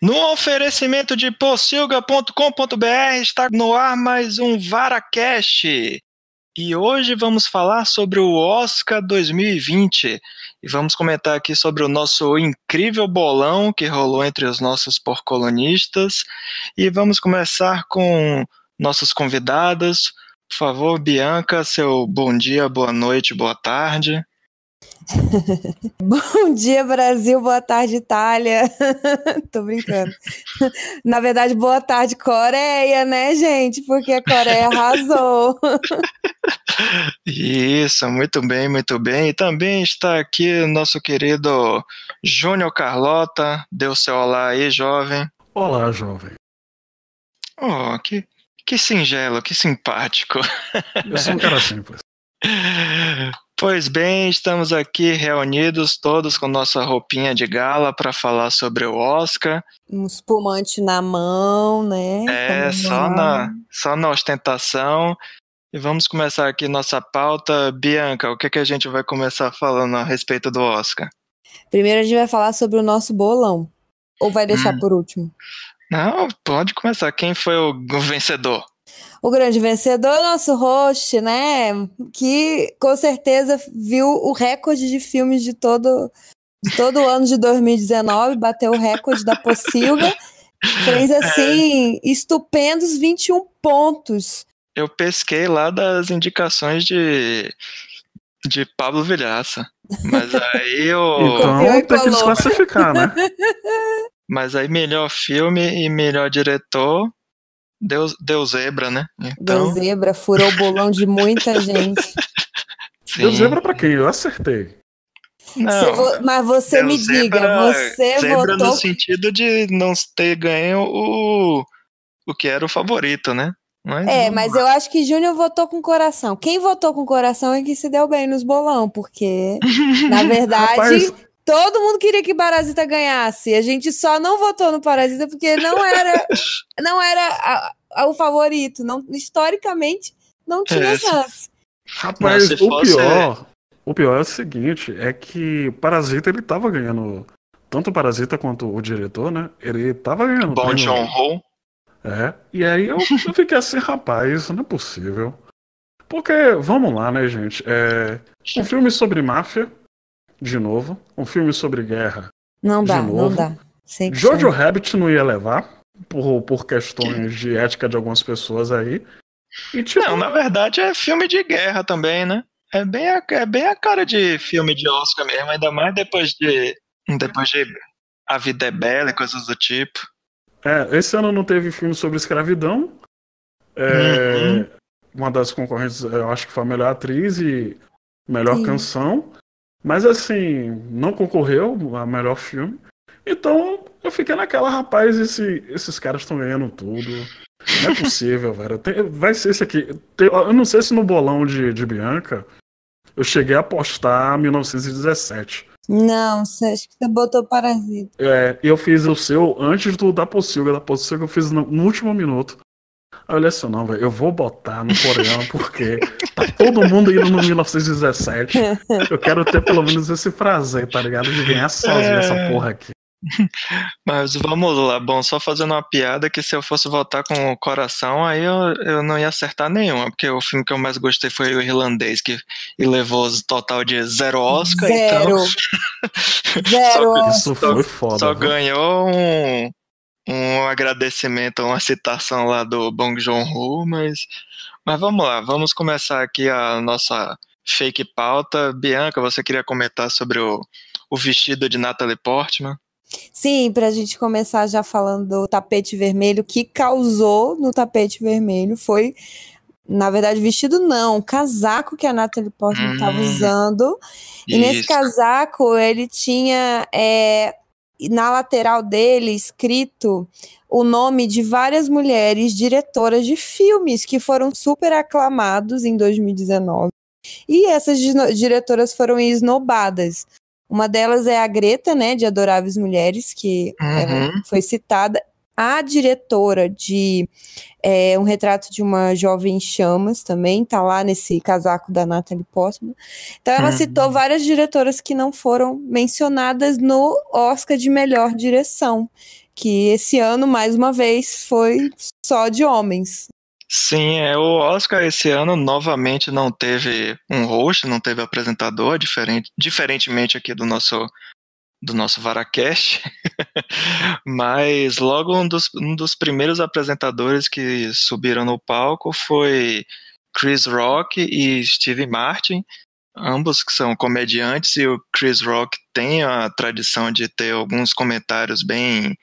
No oferecimento de pocilga.com.br está no ar mais um VaraCast. E hoje vamos falar sobre o Oscar 2020. E vamos comentar aqui sobre o nosso incrível bolão que rolou entre os nossos porcolonistas. E vamos começar com nossas convidadas. Por favor, Bianca, seu bom dia, boa noite, boa tarde. Bom dia, Brasil. Boa tarde, Itália. Tô brincando. Na verdade, boa tarde, Coreia, né, gente? Porque a Coreia arrasou. Isso, muito bem, muito bem. E também está aqui nosso querido Júnior Carlota. Deu seu olá aí, jovem. Olá, jovem. Oh, que, que singelo, que simpático. Eu sou um cara simples. Pois bem, estamos aqui reunidos todos com nossa roupinha de gala para falar sobre o Oscar. Um espumante na mão, né? É, só na, só na ostentação. E vamos começar aqui nossa pauta. Bianca, o que, que a gente vai começar falando a respeito do Oscar? Primeiro a gente vai falar sobre o nosso bolão. Ou vai deixar hum. por último? Não, pode começar. Quem foi o vencedor? O grande vencedor, nosso host, né? Que com certeza viu o recorde de filmes de todo, de todo o ano de 2019, bateu o recorde da Pocilga. Fez assim, estupendos 21 pontos. Eu pesquei lá das indicações de, de Pablo Vilhaça. Mas aí o. Então tem que desclassificar, né? Mas aí, melhor filme e melhor diretor Deu, deu zebra, né? Então... Deu zebra, furou o bolão de muita gente. Sim. Deu zebra pra quem? Eu acertei. Não, vo... mas você me zebra, diga, você zebra votou... no sentido de não ter ganho o, o que era o favorito, né? Mas é, mas eu acho que Júnior votou com coração. Quem votou com coração é que se deu bem nos bolão, porque, na verdade, Rapaz, Todo mundo queria que Parasita ganhasse. A gente só não votou no Parasita porque não era, não era a, a, o favorito. Não, historicamente, não tinha é, chance. Rapaz, o fosse... pior, o pior é o seguinte, é que Parasita ele tava ganhando tanto o Parasita quanto o diretor, né? Ele tava ganhando. Bom John Ho. É. E aí eu, eu fiquei assim, rapaz, isso não é possível. Porque, vamos lá, né, gente? É um filme sobre máfia, de novo. Um filme sobre guerra. Não dá, não dá. Jojo Rabbit não ia levar, por, por questões de ética de algumas pessoas aí. E, tipo... Não, na verdade é filme de guerra também, né? É bem, a, é bem a cara de filme de Oscar mesmo, ainda mais depois de. Depois de A Vida é Bela e coisas do tipo. É, esse ano não teve filme sobre escravidão. É, uhum. Uma das concorrentes, eu acho que foi a melhor atriz e melhor Sim. canção. Mas assim, não concorreu a melhor filme. Então eu fiquei naquela, rapaz, esse, esses caras estão ganhando tudo. Não é possível, velho. Tem, vai ser esse aqui. Tem, eu não sei se no bolão de, de Bianca eu cheguei a apostar 1917. Não, você acha que você botou Parasita. É, eu fiz o seu antes do da Pocilga. Da Pocilga eu fiz no, no último minuto. Olha só, não, velho. Eu vou botar no coreano porque tá todo mundo indo no 1917. Eu quero ter pelo menos esse prazer, tá ligado? De ganhar sozinho é... essa porra aqui. Mas vamos lá, bom, só fazendo uma piada que se eu fosse votar com o coração, aí eu, eu não ia acertar nenhuma, porque o filme que eu mais gostei foi o irlandês, que levou total de zero Oscar, zero. então. zero. só, Isso foi foda. Só viu? ganhou um, um agradecimento, uma citação lá do Bong Joon-ho, mas, mas vamos lá, vamos começar aqui a nossa fake pauta. Bianca, você queria comentar sobre o, o vestido de Natalie Portman? Sim, para a gente começar já falando do tapete vermelho, que causou no tapete vermelho foi, na verdade, vestido não, casaco que a Natalie Portman estava hum, usando. E nesse casaco ele tinha é, na lateral dele escrito o nome de várias mulheres diretoras de filmes que foram super aclamados em 2019. E essas diretoras foram esnobadas. Uma delas é a Greta, né, de Adoráveis Mulheres, que uhum. foi citada. A diretora de é, Um Retrato de uma Jovem em Chamas também, tá lá nesse casaco da Natalie Portman. Então ela hum. citou várias diretoras que não foram mencionadas no Oscar de Melhor Direção, que esse ano, mais uma vez, foi só de homens. Sim, é, o Oscar esse ano novamente não teve um host, não teve apresentador, diferente, diferentemente aqui do nosso do nosso Varacast, mas logo um dos, um dos primeiros apresentadores que subiram no palco foi Chris Rock e Steve Martin, ambos que são comediantes, e o Chris Rock tem a tradição de ter alguns comentários bem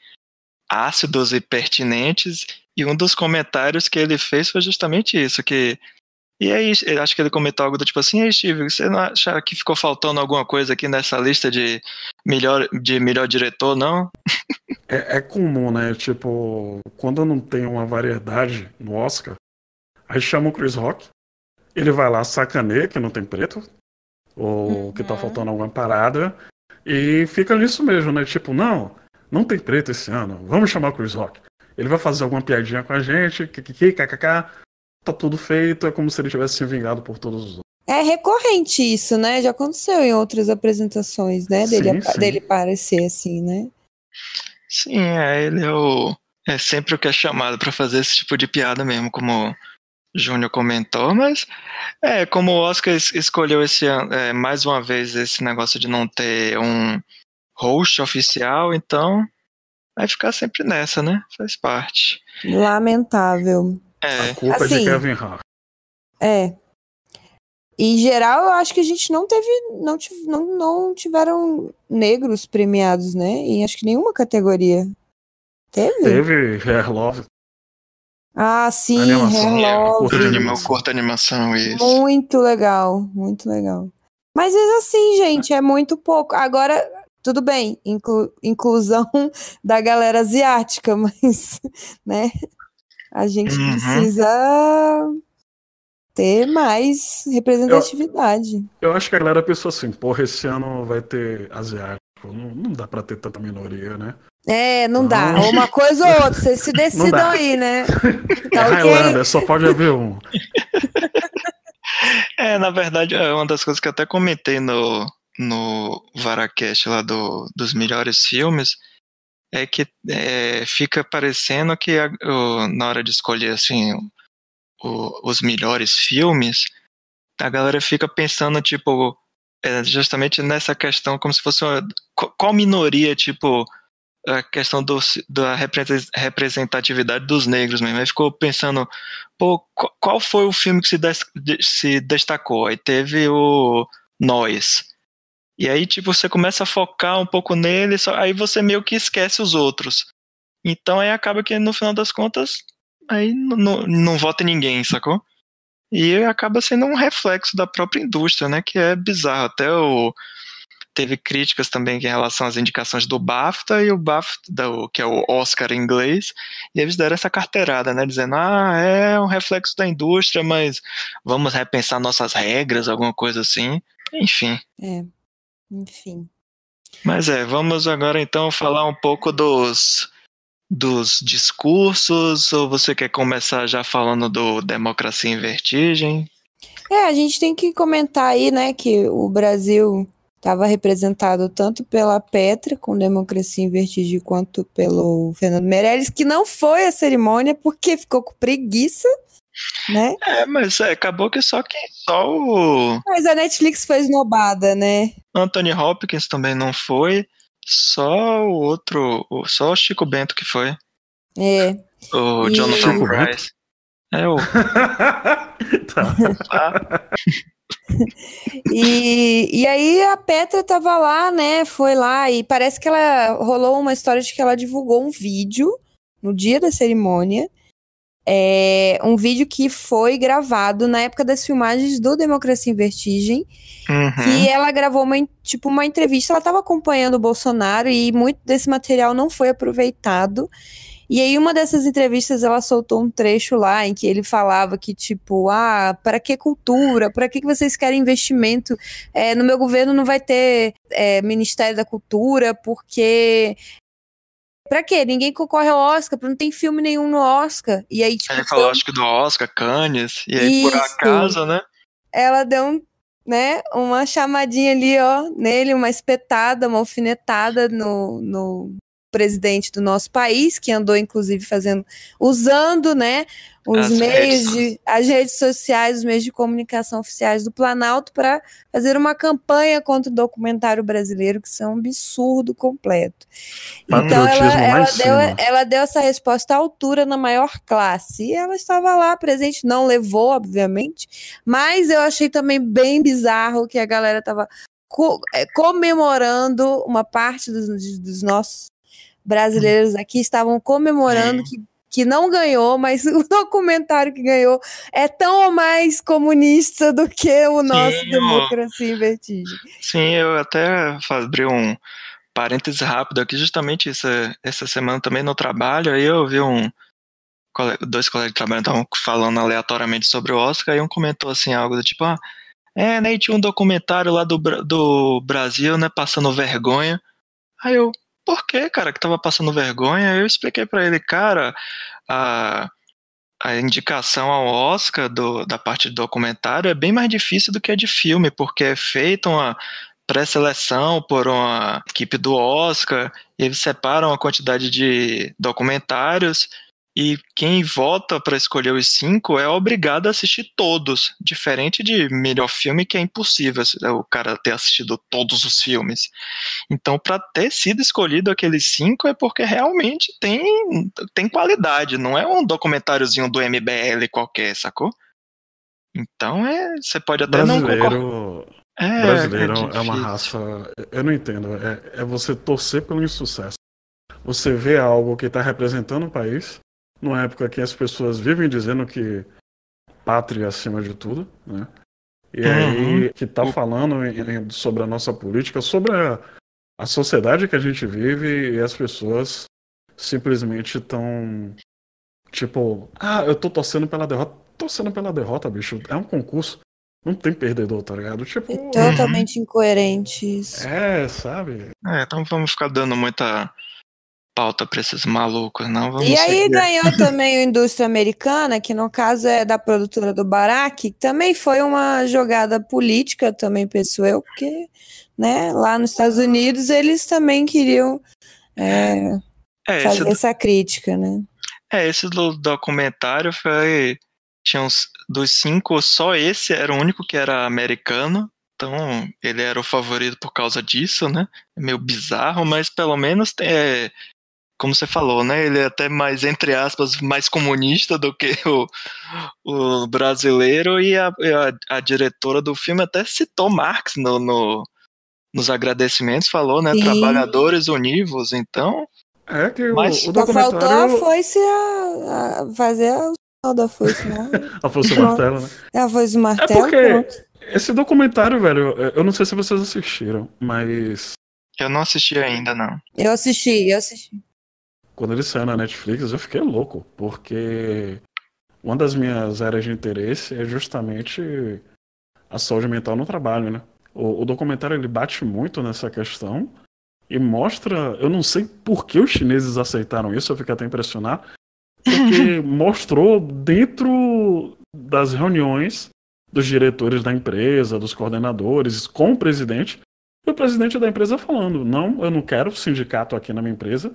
ácidos e pertinentes, e um dos comentários que ele fez foi justamente isso, que e aí, acho que ele comentou algo do tipo assim, ei Steve, você não acha que ficou faltando alguma coisa aqui nessa lista de melhor, de melhor diretor, não? É, é comum, né? Tipo, quando não tem uma variedade no Oscar, aí chama o Chris Rock, ele vai lá, sacaneia que não tem preto, ou uhum. que tá uhum. faltando alguma parada, e fica nisso mesmo, né? Tipo, não, não tem preto esse ano, vamos chamar o Chris Rock. Ele vai fazer alguma piadinha com a gente, kkk, kkk, tá tudo feito, é como se ele tivesse se vingado por todos os outros. É recorrente isso, né? Já aconteceu em outras apresentações, né? Dele, sim, sim. dele parecer assim, né? Sim, é, ele é o. É sempre o que é chamado para fazer esse tipo de piada mesmo, como o Júnior comentou, mas é, como o Oscar escolheu esse é, mais uma vez esse negócio de não ter um host oficial, então vai ficar sempre nessa, né? Faz parte. Lamentável. É. A culpa assim, é de assim, Kevin Hart. É. Em geral, eu acho que a gente não teve. Não, não, não tiveram negros premiados, né? Em acho que nenhuma categoria. Teve? Teve Hair Love. Ah, sim, animação, Hair Love. Curta, anima, curta animação, isso. Muito legal, muito legal. Mas é assim, gente, é muito pouco. Agora, tudo bem, inclu, inclusão da galera asiática, mas, né? A gente uhum. precisa ter mais representatividade. Eu, eu, acho que a galera pensou assim, porra, esse ano vai ter asiático. Não, não dá pra ter tanta minoria, né? É, não, dá. Uma coisa ou outra, vocês se decidam aí, né? Tá é Highlander, só pode haver um. É, na verdade, é uma das coisas que eu até comentei no, no Varacast lá do, dos melhores filmes é que é, fica parecendo que a, o, na hora de escolher assim o, os melhores filmes, a galera fica pensando tipo é, justamente nessa questão como se fosse uma, qual minoria tipo a questão do, da representatividade dos negros mesmo. Aí ficou pensando, pô, qual foi o filme que se, des, se destacou? Aí teve o Nós. E aí, tipo, você começa a focar um pouco nele, só, aí você meio que esquece os outros. Então aí acaba que no final das contas, aí não, não vota ninguém, sacou? E acaba sendo um reflexo da própria indústria, né? Que é bizarro. Até o. Teve críticas também em relação às indicações do BAFTA e o BAFTA, que é o Oscar em inglês, e eles deram essa carteirada, né? Dizendo, ah, é um reflexo da indústria, mas vamos repensar nossas regras, alguma coisa assim. Enfim. É. Enfim. Mas é, vamos agora então falar um pouco dos dos discursos, ou você quer começar já falando do Democracia em Vertigem? É, a gente tem que comentar aí, né, que o Brasil estava representado tanto pela Petra, com Democracia em Vertigem, quanto pelo Fernando Meirelles, que não foi a cerimônia porque ficou com preguiça né? É, mas é, acabou que só quem só o. Mas a Netflix foi esnobada, né? Anthony Hopkins também não foi. Só o outro. Só o Chico Bento que foi. É. O e... Jonathan Price. É o. tá. Ah. e, e aí a Petra tava lá, né? Foi lá e parece que ela rolou uma história de que ela divulgou um vídeo no dia da cerimônia é um vídeo que foi gravado na época das filmagens do Democracia em Vertigem. Uhum. E ela gravou uma, tipo, uma entrevista. Ela estava acompanhando o Bolsonaro e muito desse material não foi aproveitado. E aí, uma dessas entrevistas, ela soltou um trecho lá em que ele falava que, tipo, ah, para que cultura? Para que vocês querem investimento? É, no meu governo não vai ter é, Ministério da Cultura, porque pra quê? Ninguém concorre ao Oscar, porque não tem filme nenhum no Oscar. E aí, tipo. Ele falou, acho que do Oscar, Cannes, e aí, por Isso. acaso, né? ela deu um, né, uma chamadinha ali, ó, nele, uma espetada, uma alfinetada no, no presidente do nosso país, que andou, inclusive, fazendo, usando, né, os As meios redes. de, as redes sociais, os meios de comunicação oficiais do Planalto para fazer uma campanha contra o documentário brasileiro, que são um absurdo completo. Então, ela, ela, deu, ela deu essa resposta à altura na maior classe. E ela estava lá presente, não levou, obviamente, mas eu achei também bem bizarro que a galera estava comemorando, uma parte dos, dos nossos brasileiros aqui estavam comemorando que, que não ganhou, mas o documentário que ganhou é tão ou mais comunista do que o nosso Sim. Democracia em Vertigem. Sim, eu até abri um parêntese rápido aqui, justamente essa, essa semana também no trabalho, aí eu vi um dois colegas de trabalho estavam falando aleatoriamente sobre o Oscar, e um comentou assim, algo do tipo, ah, é, né, e tinha um documentário lá do, do Brasil, né, passando vergonha. Aí eu, por que, cara, que tava passando vergonha? Eu expliquei pra ele, cara, a, a indicação ao Oscar do, da parte de documentário é bem mais difícil do que a de filme, porque é feita uma pré-seleção por uma equipe do Oscar, e eles separam a quantidade de documentários, e quem vota para escolher os cinco é obrigado a assistir todos, diferente de melhor filme, que é impossível o cara ter assistido todos os filmes. Então, para ter sido escolhido aqueles cinco é porque realmente tem, tem qualidade, não é um documentáriozinho do MBL qualquer, sacou? Então, é, você pode até não concordar. Brasileiro, É, brasileiro é é, uma raça. Eu não entendo. É, é você torcer pelo insucesso. Você vê algo que está representando o país, numa época que as pessoas vivem dizendo que pátria acima de tudo, né? E Uhum. aí que está falando em- em- sobre a nossa política, sobre a, a sociedade que a gente vive e as pessoas simplesmente estão tipo, ah, eu tô torcendo pela derrota. Torcendo pela derrota, bicho, é um concurso. Não tem perdedor, tá ligado? Tipo, É totalmente incoerente isso. é, sabe? É, então vamos ficar dando muita pauta pra esses malucos, não? Vamos E aí seguir. ganhou também a indústria americana, que no caso é da produtora do Barack, também foi uma jogada política, também penso eu, porque né, lá nos Estados Unidos eles também queriam é, É, fazer essa crítica, né? é, esse do documentário foi. Tinha uns, dos cinco, só esse era o único que era americano. Então, ele era o favorito por causa disso, né? É meio bizarro, mas pelo menos é, como você falou, né? Ele é até mais, entre aspas, mais comunista do que o, o brasileiro, e a, a, a diretora do filme até citou Marx no, no- nos agradecimentos, falou, né? Sim. Trabalhadores univos, então. É que o, Mas- o Só faltou a documentário. foice a, a fazer o sinal da foice, né? A Força Pronto. Martelo, né? É a foice do martelo, porque- pronto. Esse documentário, velho, eu não sei se vocês assistiram, mas Eu não assisti ainda, não. Eu assisti, eu assisti. Quando ele saiu na Netflix, eu fiquei louco, porque uma das minhas áreas de interesse é justamente a saúde mental no trabalho, né? O, o documentário ele bate muito nessa questão e mostra, eu não sei por que os chineses aceitaram isso, eu fiquei até impressionado, porque mostrou dentro das reuniões dos diretores da empresa, dos coordenadores, com o presidente, e o presidente da empresa falando: não, eu não quero sindicato aqui na minha empresa.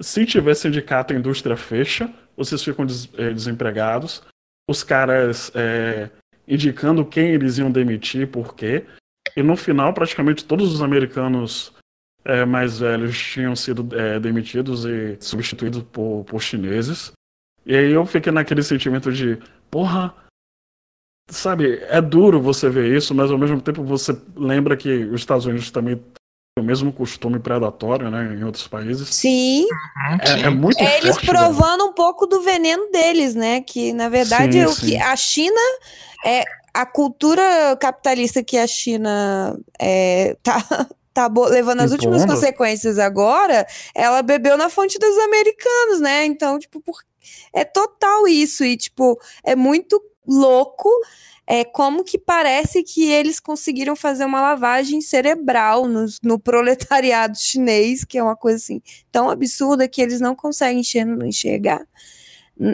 Se tiver sindicato, a indústria fecha, vocês ficam des- eh, desempregados. Os caras eh, indicando quem eles iam demitir, por quê. E no final, praticamente todos os americanos eh, mais velhos tinham sido demitidos e substituídos por, por chineses. E aí eu fiquei naquele sentimento de, porra, sabe, é duro você ver isso, mas ao mesmo tempo você lembra que os Estados Unidos também o mesmo costume predatório, né, em outros países. Sim, É, é muito é eles forte, provando um pouco do veneno deles, né? Que na verdade Sim, o sim. que a China é a cultura capitalista que a China é, tá, tá levando as últimas consequências agora, ela bebeu na fonte dos americanos, né? Então, tipo, por- é total isso e tipo, é muito louco é como que parece que eles conseguiram fazer uma lavagem cerebral no, no proletariado chinês, que é uma coisa assim tão absurda que eles não conseguem enxergar.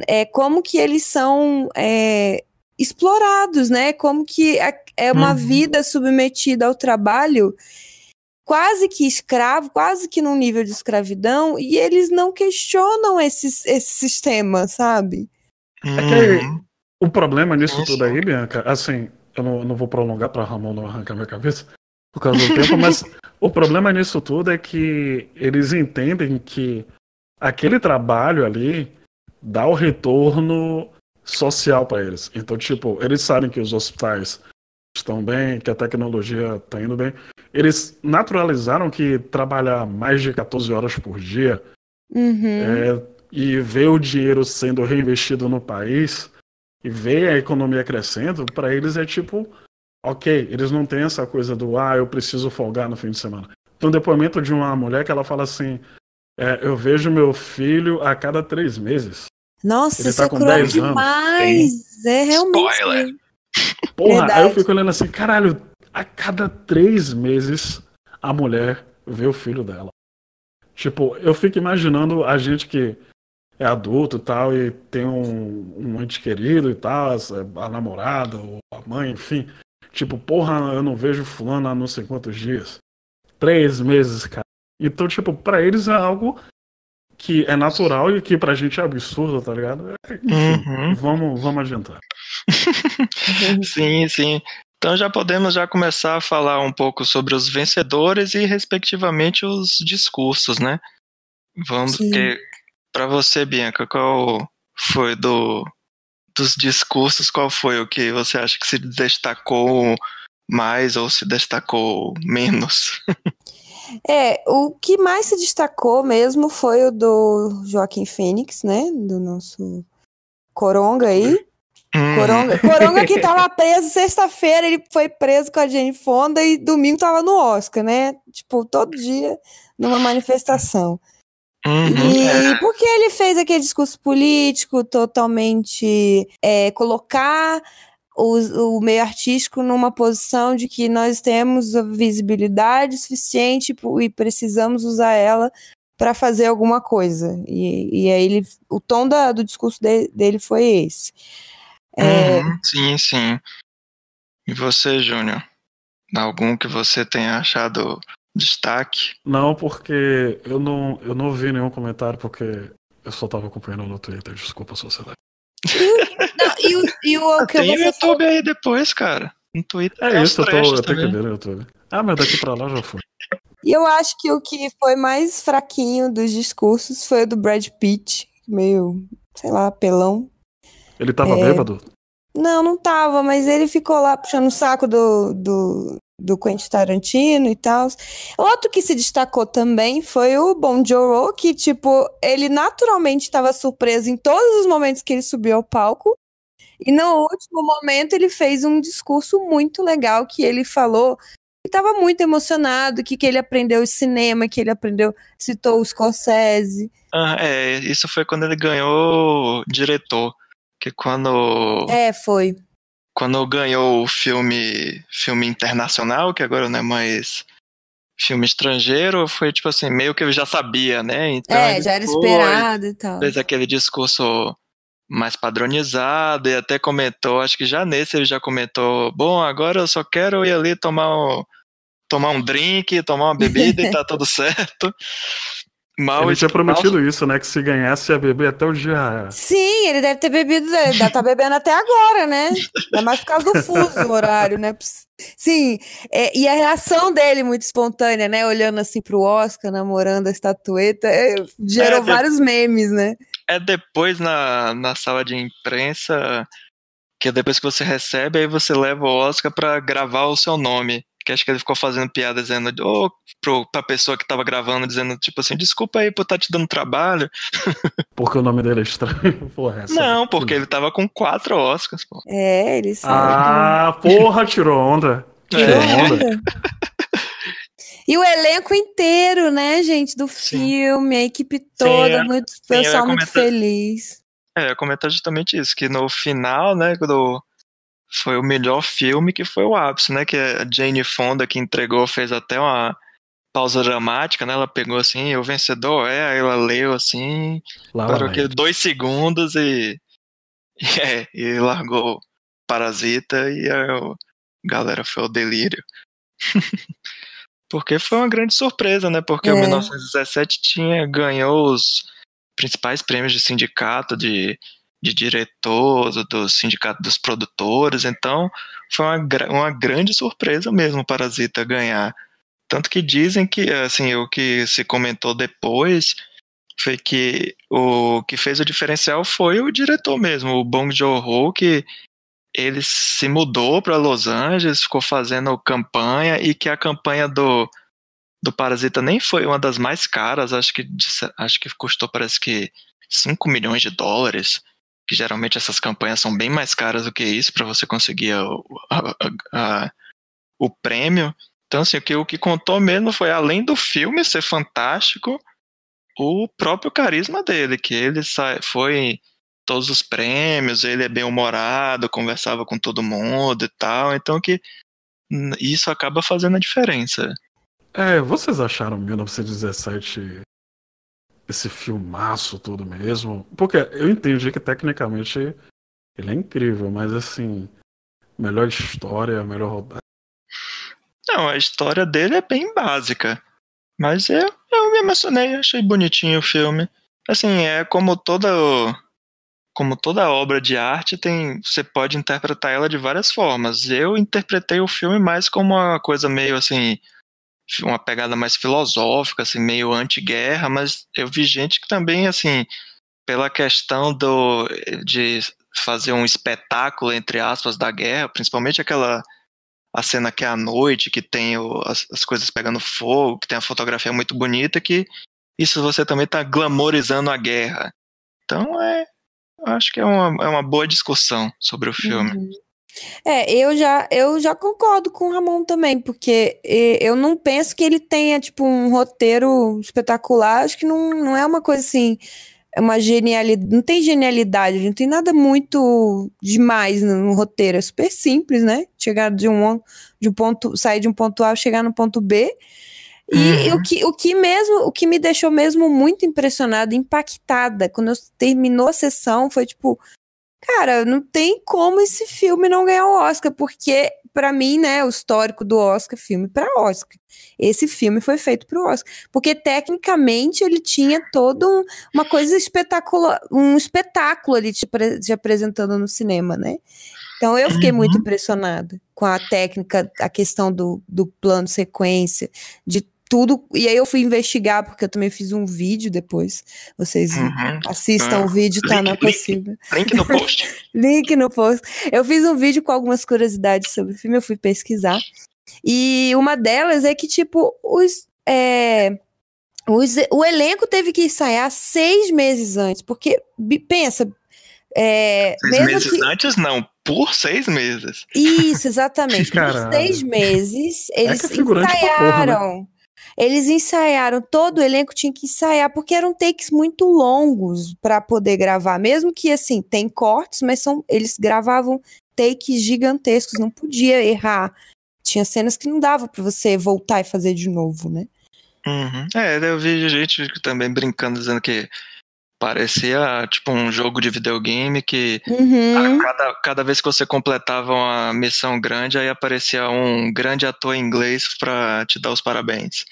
É como que eles são é, explorados, né? Como que é uma uhum. vida submetida ao trabalho quase que escravo, quase que num nível de escravidão, e eles não questionam esse, esse sistema, sabe? É uhum. O problema nisso Nossa. tudo aí, Bianca, assim, eu não, não vou prolongar para Ramon não arrancar minha cabeça por causa do tempo, mas o problema nisso tudo é que eles entendem que aquele trabalho ali dá o retorno social para eles. Então, tipo, eles sabem que os hospitais estão bem, que a tecnologia está indo bem. Eles naturalizaram que trabalhar mais de 14 horas por dia uhum. é, e ver o dinheiro sendo reinvestido no país e ver a economia crescendo, para eles é tipo, ok, eles não têm essa coisa do, ah, eu preciso folgar no fim de semana. Tem um depoimento de uma mulher que ela fala assim, é, eu vejo meu filho a cada três meses. Nossa, Ele isso tá é cruel demais. Anos. É realmente. Spoiler. Porra, Verdade. aí eu fico olhando assim, caralho, a cada três meses a mulher vê o filho dela. Tipo, eu fico imaginando a gente que é adulto e tal, e tem um, um ente querido e tal, a namorada, ou a mãe, enfim. Tipo, porra, eu não vejo fulano há não sei quantos dias. Três meses, cara. Então, tipo, pra eles é algo que é natural e que pra gente é absurdo, tá ligado? Enfim, uhum. vamos, vamos adiantar. sim, sim. Então já podemos já começar a falar um pouco sobre os vencedores e respectivamente os discursos, né? Vamos para você, Bianca, qual foi do dos discursos, qual foi o que você acha que se destacou mais ou se destacou menos? É, o que mais se destacou mesmo foi o do Joaquim Fênix, né? Do nosso Coronga aí. Hum. Coronga, Coronga que tava preso sexta-feira, ele foi preso com a Jane Fonda e domingo tava no Oscar, né? Tipo, todo dia numa manifestação. Uhum, e é. porque ele fez aquele discurso político totalmente é, colocar o, o, meio artístico numa posição de que nós temos visibilidade suficiente e precisamos usar ela para fazer alguma coisa. E, e aí ele, o tom da, do discurso de, dele foi esse. É... Uhum, sim, sim. E você, Júnior? Algum que você tenha achado destaque? Não, porque eu não, eu não vi nenhum comentário, porque eu só estava acompanhando no Twitter. Desculpa, sociedade. não, e o, e o que Tem o YouTube falou... aí depois, cara. No Twitter. É isso, eu, tô, eu tenho que ver no YouTube. Ah, mas daqui pra lá já foi. E eu acho que o que foi mais fraquinho dos discursos foi o do Brad Pitt, meio, sei lá, pelão. Ele tava é... bêbado? Não, não tava, mas ele ficou lá puxando o saco do, do, do Quentin Tarantino e tal. Outro que se destacou também foi o Bon Jovi, que, tipo, ele naturalmente estava surpreso em todos os momentos que ele subiu ao palco. E no último momento ele fez um discurso muito legal que ele falou estava muito emocionado, que, que ele aprendeu cinema, que ele aprendeu, citou o Scorsese. Ah, é, isso foi quando ele ganhou diretor. Que quando. É, foi. Quando ganhou o filme, filme internacional, que agora não é mais filme estrangeiro, foi tipo assim, meio que ele já sabia, né? Então, é, já era esperado e tal. Fez aquele discurso mais padronizado e até comentou, acho que já nesse ele já comentou, bom, agora eu só quero ir ali tomar um, tomar um drink, tomar uma bebida e tá tudo certo. Mal ele tinha prometido mal... isso, né? Que se ganhasse ia beber até o dia. Sim, ele deve ter bebido, deve estar tá bebendo até agora, né? Ainda mais por causa do fuso horário, né? Sim, é, e a reação dele muito espontânea, né? Olhando assim pro Oscar, namorando a estatueta, é, gerou é, vários memes, né? É depois na, na sala de imprensa que depois que você recebe, aí você leva o Oscar para gravar o seu nome que acho que ele ficou fazendo piada dizendo, ou oh, pra pessoa que tava gravando, dizendo, tipo assim, desculpa aí por estar tá te dando trabalho. Porque o nome dele é estranho, porra. Essa Não, porque ele tava com quatro Oscars, pô. É, ele sabe. Ah, porra, tirou onda. Tirou é. onda. E o elenco inteiro, né, gente, do Sim. filme, a equipe toda, Sim, muito, pessoal muito feliz. É, eu comentar justamente isso, que no final, né, quando foi o melhor filme que foi o ápice, né, que a Jane Fonda que entregou fez até uma pausa dramática, né, ela pegou assim, o vencedor é, aí ela leu assim, Lá parou vai. aqui dois segundos e, e, é, e largou Parasita e a galera foi ao delírio. Porque foi uma grande surpresa, né? Porque o É. 1917 tinha, ganhou os principais prêmios de sindicato de, de diretor, do, sindicato dos produtores, então foi uma, uma grande surpresa mesmo o Parasita ganhar. Tanto que dizem que, assim, o que se comentou depois foi que o que fez o diferencial foi o diretor mesmo, o Bong Joon-ho, que ele se mudou para Los Angeles, ficou fazendo campanha e que a campanha do, do Parasita nem foi uma das mais caras, acho que acho que custou parece que 5 milhões de dólares, que geralmente essas campanhas são bem mais caras do que isso para você conseguir o, a- a- a- o prêmio. Então assim, o que, o que contou mesmo foi além do filme ser fantástico, o próprio carisma dele, que ele sai, foi todos os prêmios, ele é bem humorado, conversava com todo mundo e tal, então que isso acaba fazendo a diferença. É, vocês acharam 1917 esse filmaço todo mesmo? Porque eu entendi que tecnicamente ele é incrível, mas assim, melhor história, melhor rodada. Não, a história dele é bem básica, mas eu, eu me emocionei, achei bonitinho o filme. Assim, é como toda como toda obra de arte tem, você pode interpretar ela de várias formas. Eu interpretei o filme mais como uma coisa meio assim, uma pegada mais filosófica, assim, meio anti-guerra, mas eu vi gente que também, assim, pela questão do, de fazer um espetáculo, entre aspas, da guerra, principalmente aquela a cena que é à noite, que tem o- as, as coisas pegando fogo, que tem a fotografia muito bonita, que isso você também está glamorizando a guerra. Então é, acho que é uma, é uma boa discussão sobre o filme. Uhum. É, eu já, eu já concordo com o Ramon também, porque eu não penso que ele tenha, tipo, um roteiro espetacular. Acho que não, não é uma coisa assim, é uma genialidade. Não tem genialidade, não tem nada muito demais no, no roteiro. É super simples, né? Chegar de um, de um ponto, sair de um ponto A, chegar no ponto B. E Uhum. o, que, o que mesmo, o que me deixou mesmo muito impressionada, impactada, quando eu terminou a sessão, foi tipo, cara, não tem como esse filme não ganhar o Oscar, porque pra mim, né, o histórico do Oscar, filme pra Oscar. Esse filme foi feito pro Oscar, porque tecnicamente ele tinha todo um- uma coisa espetacular, um espetáculo ali te, te apresentando no cinema, né? Então eu fiquei muito Uhum. impressionada com a técnica, a questão do, do plano sequência, de tudo. E aí eu fui investigar, porque eu também fiz um vídeo depois. Vocês Uhum. assistam Ah, o vídeo, tá link, na link. possível. Link no post. Link no post. Eu fiz um vídeo com algumas curiosidades sobre o filme, eu fui pesquisar. E uma delas é que, tipo, os. é, os- o elenco teve que ensaiar seis meses antes, porque, pensa. é, Seis mesmo meses que- antes, não. Por seis meses. Isso, exatamente. Por seis meses, eles que é figurante pra porra, né? Eles ensaiaram, todo o elenco tinha que ensaiar, porque eram takes muito longos para poder gravar. Mesmo que, assim, tem cortes, mas são, eles gravavam takes gigantescos, não podia errar. Tinha cenas que não dava para você voltar e fazer de novo, né? Uhum. É, eu vi gente também brincando, dizendo que parecia tipo um jogo de videogame que Uhum. cada, cada vez que você completava uma missão grande, aí aparecia um grande ator inglês pra te dar os parabéns.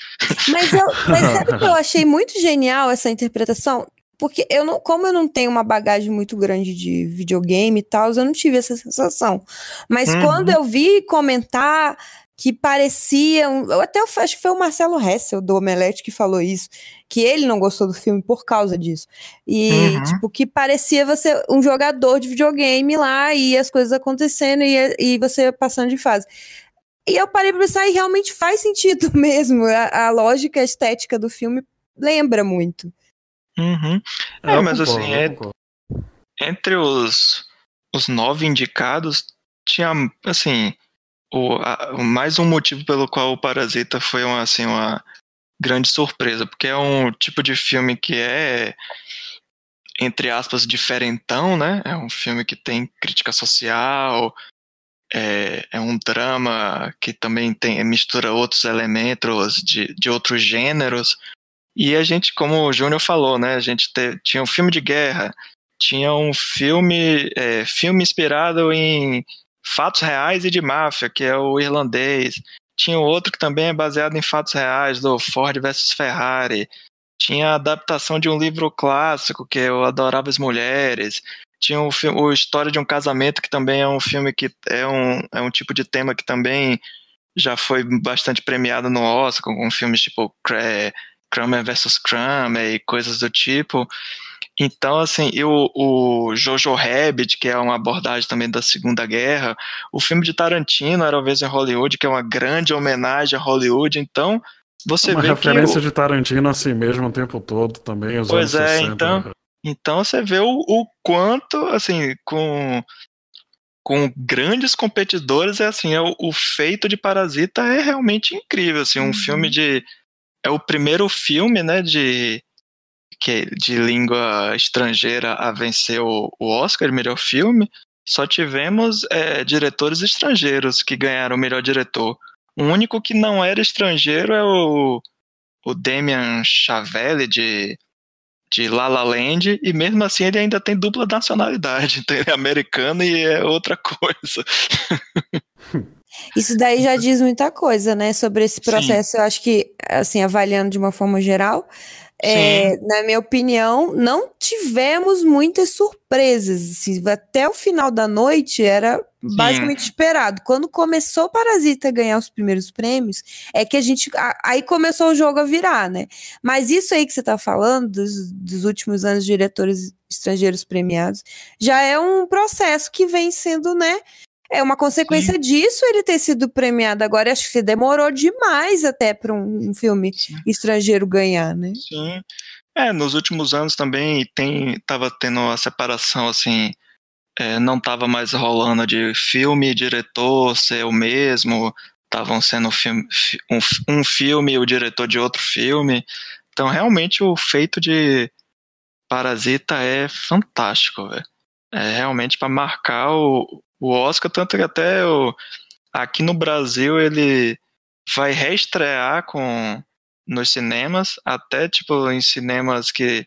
Mas, eu, mas sabe que eu achei muito genial essa interpretação? Porque eu não, como eu não tenho uma bagagem muito grande de videogame e tal, eu não tive essa sensação. Mas Uhum. quando eu vi comentar que parecia. um- eu até acho que foi o Marcelo Hessel do Omelete que falou isso, que ele não gostou do filme por causa disso. E, Uhum. tipo, que parecia você um jogador de videogame lá e as coisas acontecendo e, e você passando de fase. E eu parei pra pensar e realmente faz sentido mesmo. A, a lógica a estética do filme lembra muito. Uhum. É, eu mas concordo, assim, é-. Entre os, os nove indicados, tinha, assim, o, a- mais um motivo pelo qual o Parasita foi uma, assim, uma grande surpresa, porque é um tipo de filme que é entre aspas, diferentão, né? É um filme que tem crítica social, é, é um drama que também tem mistura outros elementos de, de outros gêneros. E a gente, como o Júnior falou, né? A gente te, tinha um filme de guerra, tinha um filme, é, filme inspirado em fatos reais e de máfia, que é o irlandês. Tinha outro que também é baseado em fatos reais, do Ford versus Ferrari. Tinha a adaptação de um livro clássico, que é o Adoráveis Mulheres. Tinha o, filme, o História de um Casamento, que também é um filme que é um, é um tipo de tema que também já foi bastante premiado no Oscar, com filmes tipo Kramer versus Kramer e coisas do tipo. Então, assim, eu, o Jojo Rabbit, que é uma abordagem também da Segunda Guerra, o filme de Tarantino, Era uma vez em Hollywood, que é uma grande homenagem a Hollywood, então você uma vê referência que de Tarantino assim mesmo o tempo todo também, os Pois anos é, 60. então, então você vê o, o quanto, assim, com com grandes competidores, é assim, é o, o feito de Parasita é realmente incrível, assim, um Uhum. filme de é o primeiro filme, né, de que de língua estrangeira a vencer o, o Oscar de melhor filme. Só tivemos é, diretores estrangeiros que ganharam o melhor diretor. O único que não era estrangeiro é o, o Damian Chazelle de de La La Land e mesmo assim ele ainda tem dupla nacionalidade, então ele é americano e é outra coisa. Isso daí já diz muita coisa, né, sobre esse processo. Eu acho que, assim, avaliando de uma forma geral, é, na minha opinião, não tivemos muitas surpresas. Assim, até o final da noite era basicamente esperado. Quando começou Parasita a ganhar os primeiros prêmios, é que a gente. a- aí começou o jogo a virar, né? Mas isso aí que você tá falando, dos, dos últimos anos de diretores estrangeiros premiados, já é um processo que vem sendo, né? É uma consequência disso ele ter sido premiado agora. Acho que demorou demais até para um, filme Sim. estrangeiro ganhar, né? Sim. É, nos últimos anos também tem, tava tendo a separação, assim, é, não tava mais rolando de filme e diretor ser o mesmo, estavam sendo filme, fi- um, um filme e o diretor de outro filme. Então, realmente, o feito de Parasita é fantástico, velho. É realmente para marcar o, o Oscar, tanto que até o, aqui no Brasil ele vai reestrear com nos cinemas, até tipo em cinemas que,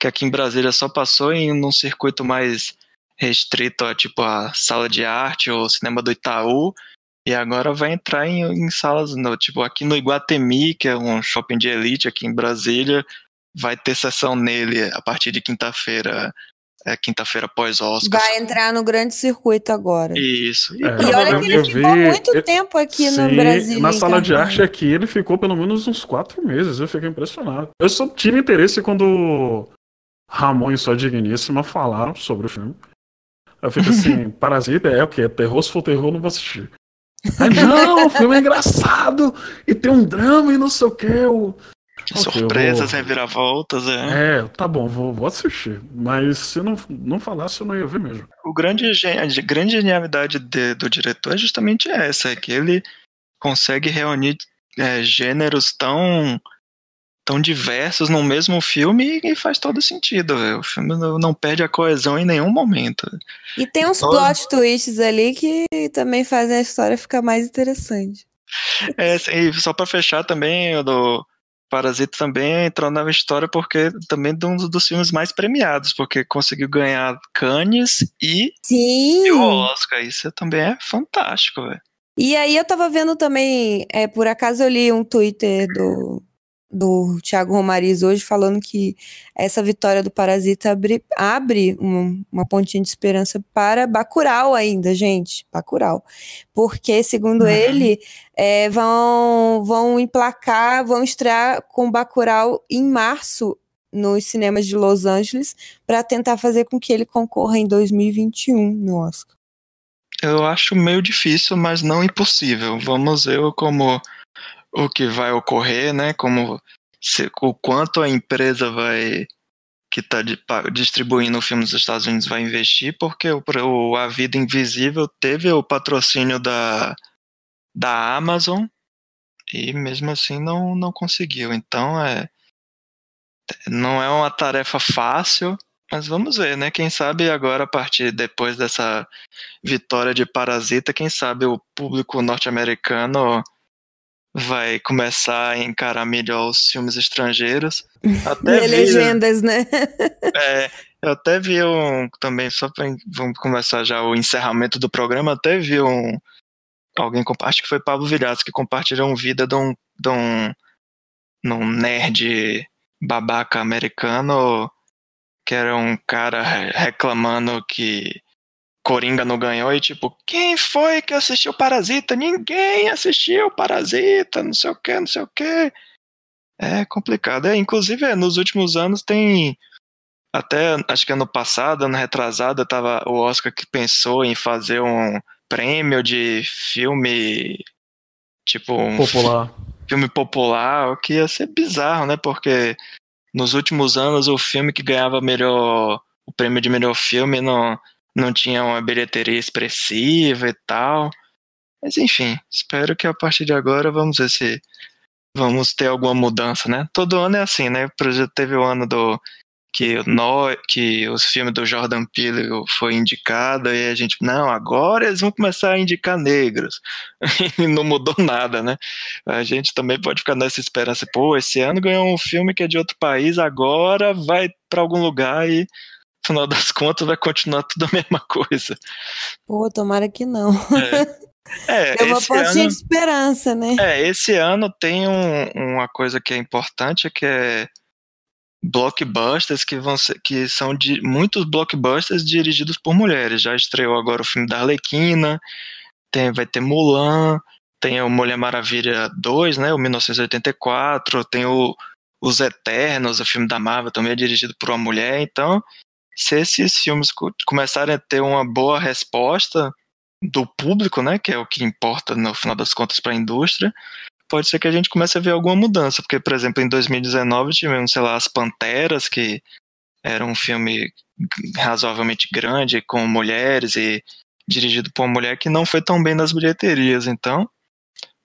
que aqui em Brasília só passou em um circuito mais restrito a tipo a sala de arte ou cinema do Itaú, e agora vai entrar em, em salas, no, tipo aqui no Iguatemi, que é um shopping de elite aqui em Brasília, vai ter sessão nele a partir de quinta-feira, é quinta-feira pós-Oscar. Vai entrar no grande circuito agora. Isso. E, É, E olha que ele ficou vi- muito eu- tempo aqui no Sim, Brasil. Na sala de então. arte aqui, ele ficou pelo menos uns quatro meses. Eu fiquei impressionado. Eu só tive interesse quando Ramon e sua digníssima falaram sobre o filme. Eu fico assim, Parasita é o quê? Terror, se for terror, não vou assistir. Aí, não, o filme é engraçado e tem um drama e não sei o que. Eu... Eu surpresas, vou- reviravoltas, é. É, tá bom, vou, vou assistir. Mas se não, não falasse, eu não ia ver mesmo. O grande, a grande genialidade de- do diretor é justamente essa, é que ele consegue reunir é, gêneros tão, tão diversos no mesmo filme e faz todo sentido. é. O filme não, não perde a coesão em nenhum momento. E tem uns Todo- plot twists ali que também fazem a história ficar mais interessante. É, e só para fechar também, o do Parasita também entrou na história porque também de um dos filmes mais premiados, porque conseguiu ganhar Cannes e, Sim! e o Oscar. Isso também é fantástico, velho. E aí eu tava vendo também, é, por acaso eu li um Twitter do, do Thiago Romariz hoje falando que essa vitória do Parasita abre, abre um- uma pontinha de esperança para Bacurau ainda, gente, Bacurau. Porque, segundo Uhum. ele, é, vão, vão emplacar, vão estrear com Bacurau em março nos cinemas de Los Angeles para tentar fazer com que ele concorra em 2021 no Oscar. Eu acho meio difícil, mas não impossível. Vamos ver como o que vai ocorrer, né? Como se- o quanto a empresa vai que está distribuindo o filme nos Estados Unidos vai investir, porque o, o A Vida Invisível teve o patrocínio da, da Amazon e mesmo assim não, não conseguiu. Então é não é uma tarefa fácil, Mas vamos ver, né? Quem sabe agora, a partir depois dessa vitória de Parasita, quem sabe o público norte-americano vai começar a encarar melhor os filmes estrangeiros. Até vi, legendas, né? É, eu até vi um também, só para vamos começar já o encerramento do programa, até vi um alguém, acho que foi Pablo Vilhares, que compartilhou um vídeo de um, de um, um nerd babaca americano que era um cara reclamando que Coringa não ganhou e tipo, quem foi que assistiu Parasita? Ninguém assistiu Parasita, não sei o que, não sei o que. É complicado. É, inclusive, é, nos últimos anos tem. Até acho que ano passado, ano retrasado, tava o Oscar que pensou em fazer um prêmio de filme tipo um popular. filme popular, o que ia ser bizarro, né? Porque nos últimos anos o filme que ganhava melhor o prêmio de melhor filme não, não tinha uma bilheteria expressiva e tal. Mas enfim, espero que a partir de agora vamos ver se vamos ter alguma mudança, né? Todo ano é assim, né? Teve o ano do que, no, que os filmes do Jordan Peele foi indicado e a gente, não, agora eles vão começar a indicar negros. e não mudou nada, né? A gente também pode ficar nessa esperança, pô, esse ano ganhou um filme que é de outro país, agora vai para algum lugar e final das contas vai continuar tudo a mesma coisa. Pô, tomara que não. É. É, é uma pontinha de esperança, né? É, esse ano tem um, uma coisa que é importante, que é blockbusters que vão ser, que são de muitos blockbusters dirigidos por mulheres. Já estreou agora o filme da Arlequina, tem, vai ter Mulan, tem o Mulher Maravilha 2, né, o 1984, tem o Os Eternos, o filme da Marvel também é dirigido por uma mulher, então se esses filmes começarem a ter uma boa resposta do público, né, que é o que importa no final das contas para a indústria, pode ser que a gente comece a ver alguma mudança, porque, por exemplo, em 2019 tivemos, sei lá, As Panteras, que era um filme razoavelmente grande, com mulheres e dirigido por uma mulher que não foi tão bem nas bilheterias, então,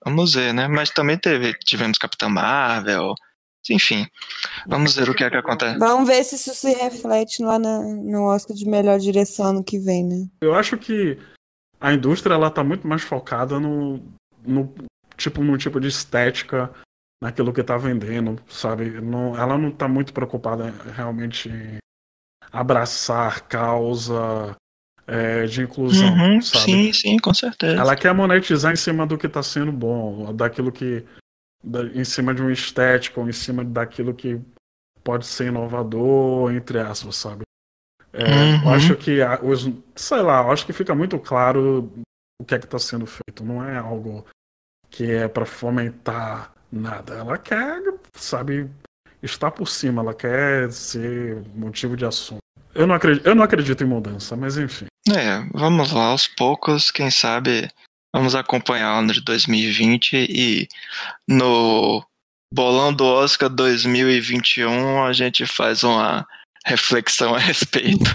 vamos ver, né? Mas também teve, tivemos Capitã Marvel, enfim, vamos ver o que é que acontece. Vamos ver se isso se reflete lá na, no Oscar de melhor direção no que vem, né? Eu acho que a indústria ela tá muito mais focada no, no tipo num tipo de estética naquilo que tá vendendo, sabe? Não, ela não tá muito preocupada realmente em abraçar causa é, de inclusão, uhum, sabe? Sim, sim, com certeza. Ela quer monetizar em cima do que tá sendo bom, daquilo que da, em cima de um estético, ou em cima daquilo que pode ser inovador, entre aspas, sabe? É, uhum. Eu acho que os, sei lá, eu acho que fica muito claro o que é que está sendo feito. Não é algo que é para fomentar nada. Ela quer, sabe, estar por cima, ela quer ser motivo de assunto. Eu não acredito, eu não acredito em mudança, mas enfim. É, vamos lá, aos poucos, quem sabe vamos acompanhar o ano de 2020 e no Bolão do Oscar 2021 a gente faz uma reflexão a respeito.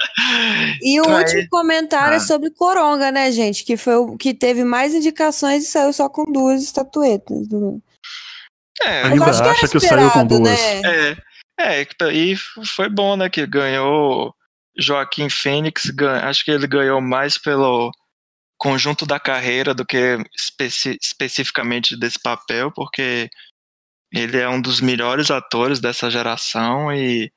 e o último comentário ah. é sobre Coronga, né, gente? Que foi o que teve mais indicações e saiu só com duas estatuetas. É, Ainda acho que acha que saiu com duas. Né? É, é, e foi bom, né? Que ganhou Joaquim Fênix, acho que ele ganhou mais pelo conjunto da carreira do que especi especificamente desse papel, porque ele é um dos melhores atores dessa geração e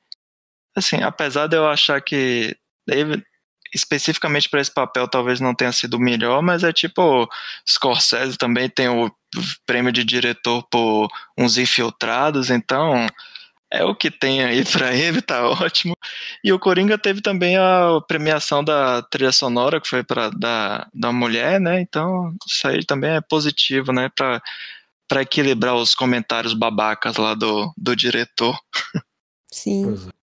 assim, apesar de eu achar que David, especificamente para esse papel talvez não tenha sido o melhor, mas é tipo Scorsese também tem o prêmio de diretor por uns infiltrados, então é o que tem aí para ele, tá ótimo. E o Coringa teve também a premiação da trilha sonora, que foi para da, da mulher, né? Então, isso aí também é positivo, né? Para para equilibrar os comentários babacas lá do, do diretor. Sim. É.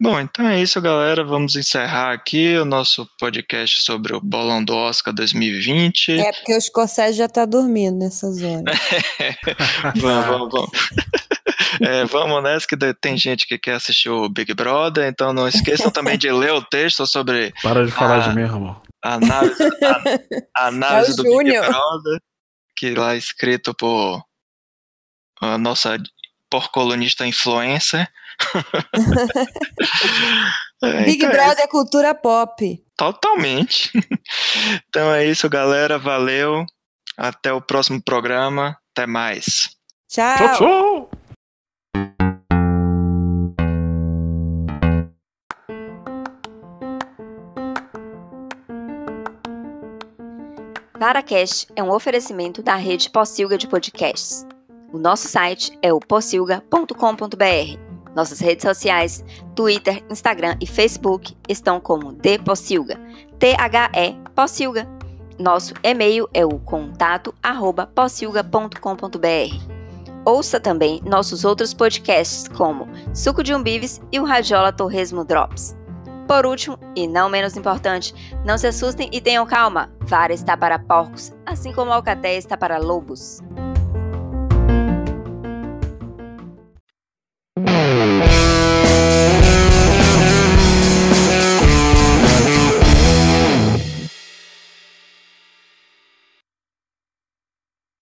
Bom, então é isso, galera. Vamos encerrar aqui o nosso podcast sobre o Bolão do Oscar 2020. É porque o Scorsese já tá dormindo nessas horas. vamos, vamos, vamos. É, vamos nessa que tem gente que quer assistir o Big Brother, então não esqueçam também de ler o texto sobre. Para de falar a, de mim, irmão. A análise, a, a análise é do Júnior. Big Brother, que lá é escrito por a nossa por colunista influencer. é, Big então Brother é cultura pop. Totalmente. então é isso, galera. Valeu. Até o próximo programa. Até mais. Tchau. Tchau, tchau. VaraCast é um oferecimento da rede Possilga de podcasts. O nosso site é o possilga.com.br. Nossas redes sociais, Twitter, Instagram e Facebook estão como The Possilga, T-H-E Possilga. Nosso e-mail é o contato arroba possilga.com.br. Ouça também nossos outros podcasts como Suco de Umbives e o Radiola Torresmo Drops. Por último, e não menos importante, não se assustem e tenham calma. Vara está para porcos, assim como Alcatéia está para lobos.